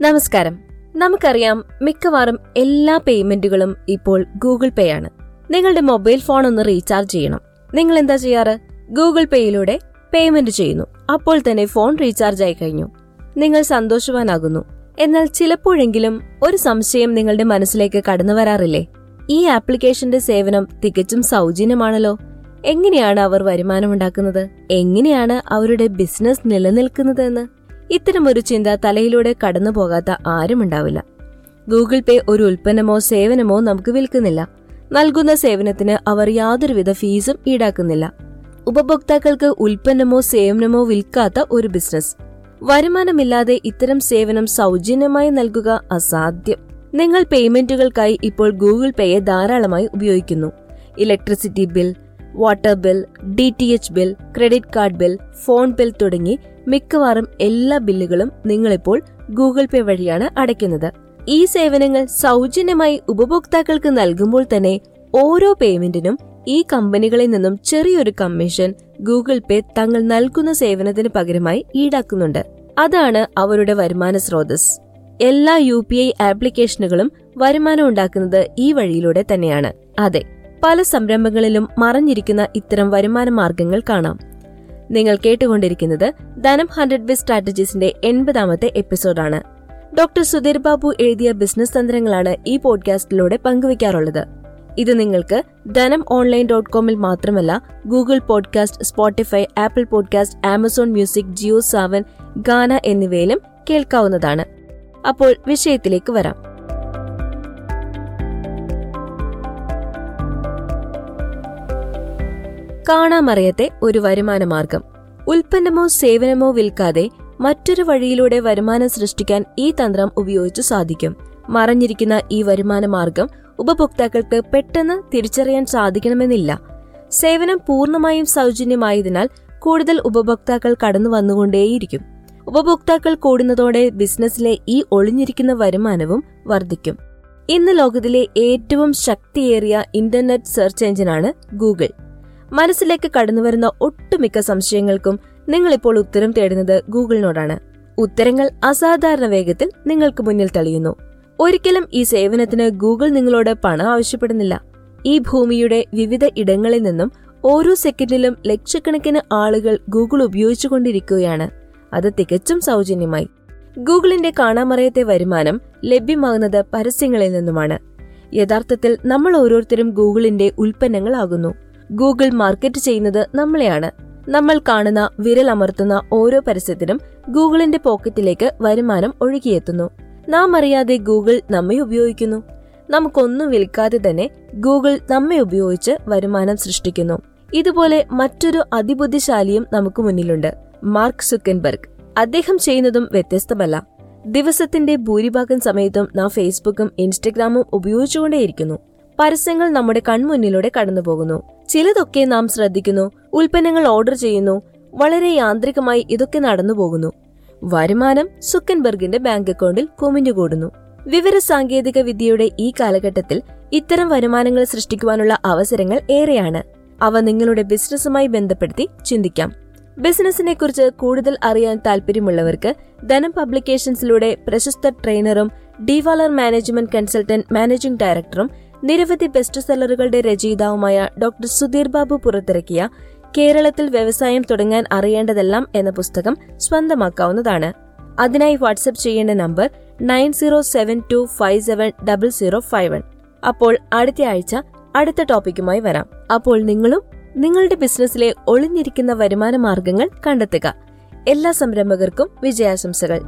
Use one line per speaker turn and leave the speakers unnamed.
നമസ്കാരം. നമുക്കറിയാം മിക്കവാറും എല്ലാ പേയ്മെന്റുകളും ഇപ്പോൾ ഗൂഗിൾ പേ ആണ്. നിങ്ങളുടെ മൊബൈൽ ഫോൺ ഒന്ന് റീചാർജ് ചെയ്യണം. നിങ്ങൾ എന്താ ചെയ്യാറ്? ഗൂഗിൾ പേയിലൂടെ പേയ്മെന്റ് ചെയ്യുന്നു. അപ്പോൾ തന്നെ ഫോൺ റീചാർജ് ആയി കഴിഞ്ഞു. നിങ്ങൾ സന്തോഷവാനാകുന്നു. എന്നാൽ ചിലപ്പോഴെങ്കിലും ഒരു സംശയം നിങ്ങളുടെ മനസ്സിലേക്ക് കടന്നു വരാറില്ലേ? ഈ ആപ്ലിക്കേഷന്റെ സേവനം തികച്ചും സൗജന്യമാണല്ലോ. എങ്ങനെയാണ് അവർ വരുമാനമുണ്ടാക്കുന്നത് എങ്ങനെയാണ് അവരുടെ ബിസിനസ് നിലനിൽക്കുന്നത് എന്ന് ഇത്തരമൊരു ചിന്ത തലയിലൂടെ കടന്നു പോകാത്ത ആരുമുണ്ടാവില്ല ഗൂഗിൾ പേ ഒരു ഉൽപ്പന്നമോ സേവനമോ നമുക്ക് വിൽക്കുന്നില്ല. നൽകുന്ന സേവനത്തിന് അവർ യാതൊരുവിധ ഫീസും ഈടാക്കുന്നില്ല. ഉപഭോക്താക്കൾക്ക് ഉൽപ്പന്നമോ സേവനമോ വിൽക്കാത്ത ഒരു ബിസിനസ്. വരുമാനമില്ലാതെ ഇത്തരം സേവനം സൗജന്യമായി നൽകുക അസാധ്യം. നിങ്ങൾ പേയ്മെന്റുകൾക്കായി ഇപ്പോൾ ഗൂഗിൾ പേയെ ധാരാളമായി ഉപയോഗിക്കുന്നു. Electricity bill water bill D T H bill credit card bill phone bill തുടങ്ങി മിക്കവാറും എല്ലാ ബില്ലുകളും നിങ്ങളിപ്പോൾ ഗൂഗിൾ പേ വഴിയാണ് അടയ്ക്കുന്നത്. ഈ സേവനങ്ങൾ സൗജന്യമായി ഉപഭോക്താക്കൾക്ക് നൽകുമ്പോൾ തന്നെ ഓരോ പേയ്മെന്റിനും ഈ കമ്പനികളിൽ നിന്നും ചെറിയൊരു കമ്മീഷൻ ഗൂഗിൾ പേ തങ്ങൾ നൽകുന്ന സേവനത്തിന് പകരമായി ഈടാക്കുന്നുണ്ട്. അതാണ് അവരുടെ വരുമാന സ്രോതസ് എല്ലാ യു പി ഐ ആപ്ലിക്കേഷനുകളും വരുമാനം ഉണ്ടാക്കുന്നത് ഈ വഴിയിലൂടെ തന്നെയാണ്. അതെ പല സംരംഭങ്ങളിലും മറഞ്ഞിരിക്കുന്ന ഇത്തരം വരുമാന മാർഗങ്ങൾ കാണാം. നിങ്ങൾ കേട്ടുകൊണ്ടിരിക്കുന്നത് ധനം ഹൺഡ്രഡ് ബി സ്ട്രാറ്റജീസിന്റെ എൺപതാമത്തെ എപ്പിസോഡാണ്. ഡോക്ടർ സുധീർ ബാബു എഴുതിയ ബിസിനസ് തന്ത്രങ്ങളാണ് ഈ പോഡ്കാസ്റ്റിലൂടെ പങ്കുവയ്ക്കാറുള്ളത്. ഇത് നിങ്ങൾക്ക് ധനം ഓൺലൈൻ ഡോട്ട് കോമിൽ മാത്രമല്ല Google podcast Spotify Apple podcast Amazon music Jio Saavn Gaana എന്നിവയിലും കേൾക്കാവുന്നതാണ്. അപ്പോൾ വിഷയത്തിലേക്ക് വരാം. കാണാമറിയത്തെ ഒരു വരുമാന മാർഗം ഉൽപ്പന്നമോ സേവനമോ വിൽക്കാതെ മറ്റൊരു വഴിയിലൂടെ വരുമാനം സൃഷ്ടിക്കാൻ ഈ തന്ത്രം ഉപയോഗിച്ചു സാധിക്കും. മറഞ്ഞിരിക്കുന്ന ഈ വരുമാന മാർഗം ഉപഭോക്താക്കൾക്ക് പെട്ടെന്ന് തിരിച്ചറിയാൻ സാധിക്കണമെന്നില്ല. സേവനം പൂർണമായും സൗജന്യമായതിനാൽ കൂടുതൽ ഉപഭോക്താക്കൾ കടന്നു വന്നുകൊണ്ടേയിരിക്കും. ഉപഭോക്താക്കൾ കൂടുന്നതോടെ ബിസിനസ്സിലെ ഈ ഒളിഞ്ഞിരിക്കുന്ന വരുമാനവും വർദ്ധിക്കും. ഇന്ന് ലോകത്തിലെ ഏറ്റവും ശക്തിയേറിയ ഇന്റർനെറ്റ് സെർച്ച് എഞ്ചിനാണ് ഗൂഗിൾ. മനസ്സിലേക്ക് കടന്നുവരുന്ന ഒട്ടുമിക്ക സംശയങ്ങൾക്കും നിങ്ങളിപ്പോൾ ഉത്തരം തേടുന്നത് ഗൂഗിളിനോടാണ്. ഉത്തരങ്ങൾ അസാധാരണ വേഗത്തിൽ നിങ്ങൾക്ക് മുന്നിൽ തെളിയുന്നു. ഒരിക്കലും ഈ സേവനത്തിന് ഗൂഗിൾ നിങ്ങളോട് പണം ആവശ്യപ്പെടുന്നില്ല. ഈ ഭൂമിയുടെ വിവിധ ഇടങ്ങളിൽ നിന്നും ഓരോ സെക്കൻഡിലും ലക്ഷക്കണക്കിന് ആളുകൾ ഗൂഗിൾ ഉപയോഗിച്ചുകൊണ്ടിരിക്കുകയാണ്. അത് തികച്ചും സൗജന്യമായി. ഗൂഗിളിന്റെ കാണാമറയത്തെ വരുമാനം ലഭ്യമാകുന്നത് പരസ്യങ്ങളിൽ നിന്നുമാണ്. യഥാർത്ഥത്തിൽ നമ്മൾ ഓരോരുത്തരും ഗൂഗിളിന്റെ ഉൽപ്പന്നങ്ങളാകുന്നു. ഗൂഗിൾ മാർക്കറ്റ് ചെയ്യുന്നത് നമ്മളെയാണ്. നമ്മൾ കാണുന്ന വിരലമർത്തുന്ന ഓരോ പരസ്യത്തിനും ഗൂഗിളിന്റെ പോക്കറ്റിലേക്ക് വരുമാനം ഒഴുകിയെത്തുന്നു. നാം അറിയാതെ ഗൂഗിൾ നമ്മെ ഉപയോഗിക്കുന്നു. നമുക്കൊന്നും വിൽക്കാതെ തന്നെ ഗൂഗിൾ നമ്മെ ഉപയോഗിച്ച് വരുമാനം സൃഷ്ടിക്കുന്നു. ഇതുപോലെ മറ്റൊരു അതിബുദ്ധിശാലിയും നമുക്ക് മുന്നിലുണ്ട്. Mark Zuckerberg. അദ്ദേഹം ചെയ്യുന്നതും വ്യത്യസ്തമല്ല. ദിവസത്തിന്റെ ഭൂരിഭാഗം സമയത്തും നാം ഫേസ്ബുക്കും ഇൻസ്റ്റഗ്രാമും ഉപയോഗിച്ചുകൊണ്ടേയിരിക്കുന്നു. പരസ്യങ്ങൾ നമ്മുടെ കൺമുന്നിലൂടെ കടന്നുപോകുന്നു. ചിലതൊക്കെ നാം ശ്രദ്ധിക്കുന്നു ഉൽപ്പന്നങ്ങൾ ഓർഡർ ചെയ്യുന്നു വളരെ യാന്ത്രികമായി ഇതൊക്കെ നടന്നു പോകുന്നു വരുമാനം സുക്കൻബർഗിന്റെ ബാങ്ക് അക്കൗണ്ടിൽ കുമിഞ്ഞുകൂടുന്നു. വിവര സാങ്കേതിക വിദ്യയുടെ ഈ കാലഘട്ടത്തിൽ ഇത്തരം വരുമാനങ്ങൾ സൃഷ്ടിക്കുവാനുള്ള അവസരങ്ങൾ ഏറെയാണ്. അവ നിങ്ങളുടെ ബിസിനസ്സുമായി ബന്ധപ്പെടുത്തി ചിന്തിക്കാം. ബിസിനസിനെ കുറിച്ച് കൂടുതൽ അറിയാൻ താല്പര്യമുള്ളവർക്ക് ധനം പബ്ലിക്കേഷൻസിലൂടെ പ്രശസ്ത ട്രെയിനറും ഡിവാലർ മാനേജ്മെന്റ് കൺസൾട്ടന്റ് മാനേജിംഗ് ഡയറക്ടറും നിരവധി ബെസ്റ്റ് സെല്ലറുകളുടെ രചയിതാവുമായ ഡോക്ടർ സുധീർ ബാബു പുറത്തിറക്കിയ കേരളത്തിൽ വ്യവസായം തുടങ്ങാൻ അറിയേണ്ടതെല്ലാം എന്ന പുസ്തകം സ്വന്തമാക്കാവുന്നതാണ്. അതിനായി വാട്സ്ആപ്പ് ചെയ്യേണ്ട number nine zero seven two five seven double zero five one. അപ്പോൾ അടുത്ത ആഴ്ച അടുത്ത ടോപ്പിക്കുമായി വരാം. അപ്പോൾ നിങ്ങളും നിങ്ങളുടെ ബിസിനസ്സിലെ ഒളിഞ്ഞിരിക്കുന്ന വരുമാന മാർഗങ്ങൾ കണ്ടെത്തുക. എല്ലാ സംരംഭകർക്കും വിജയാശംസകൾ.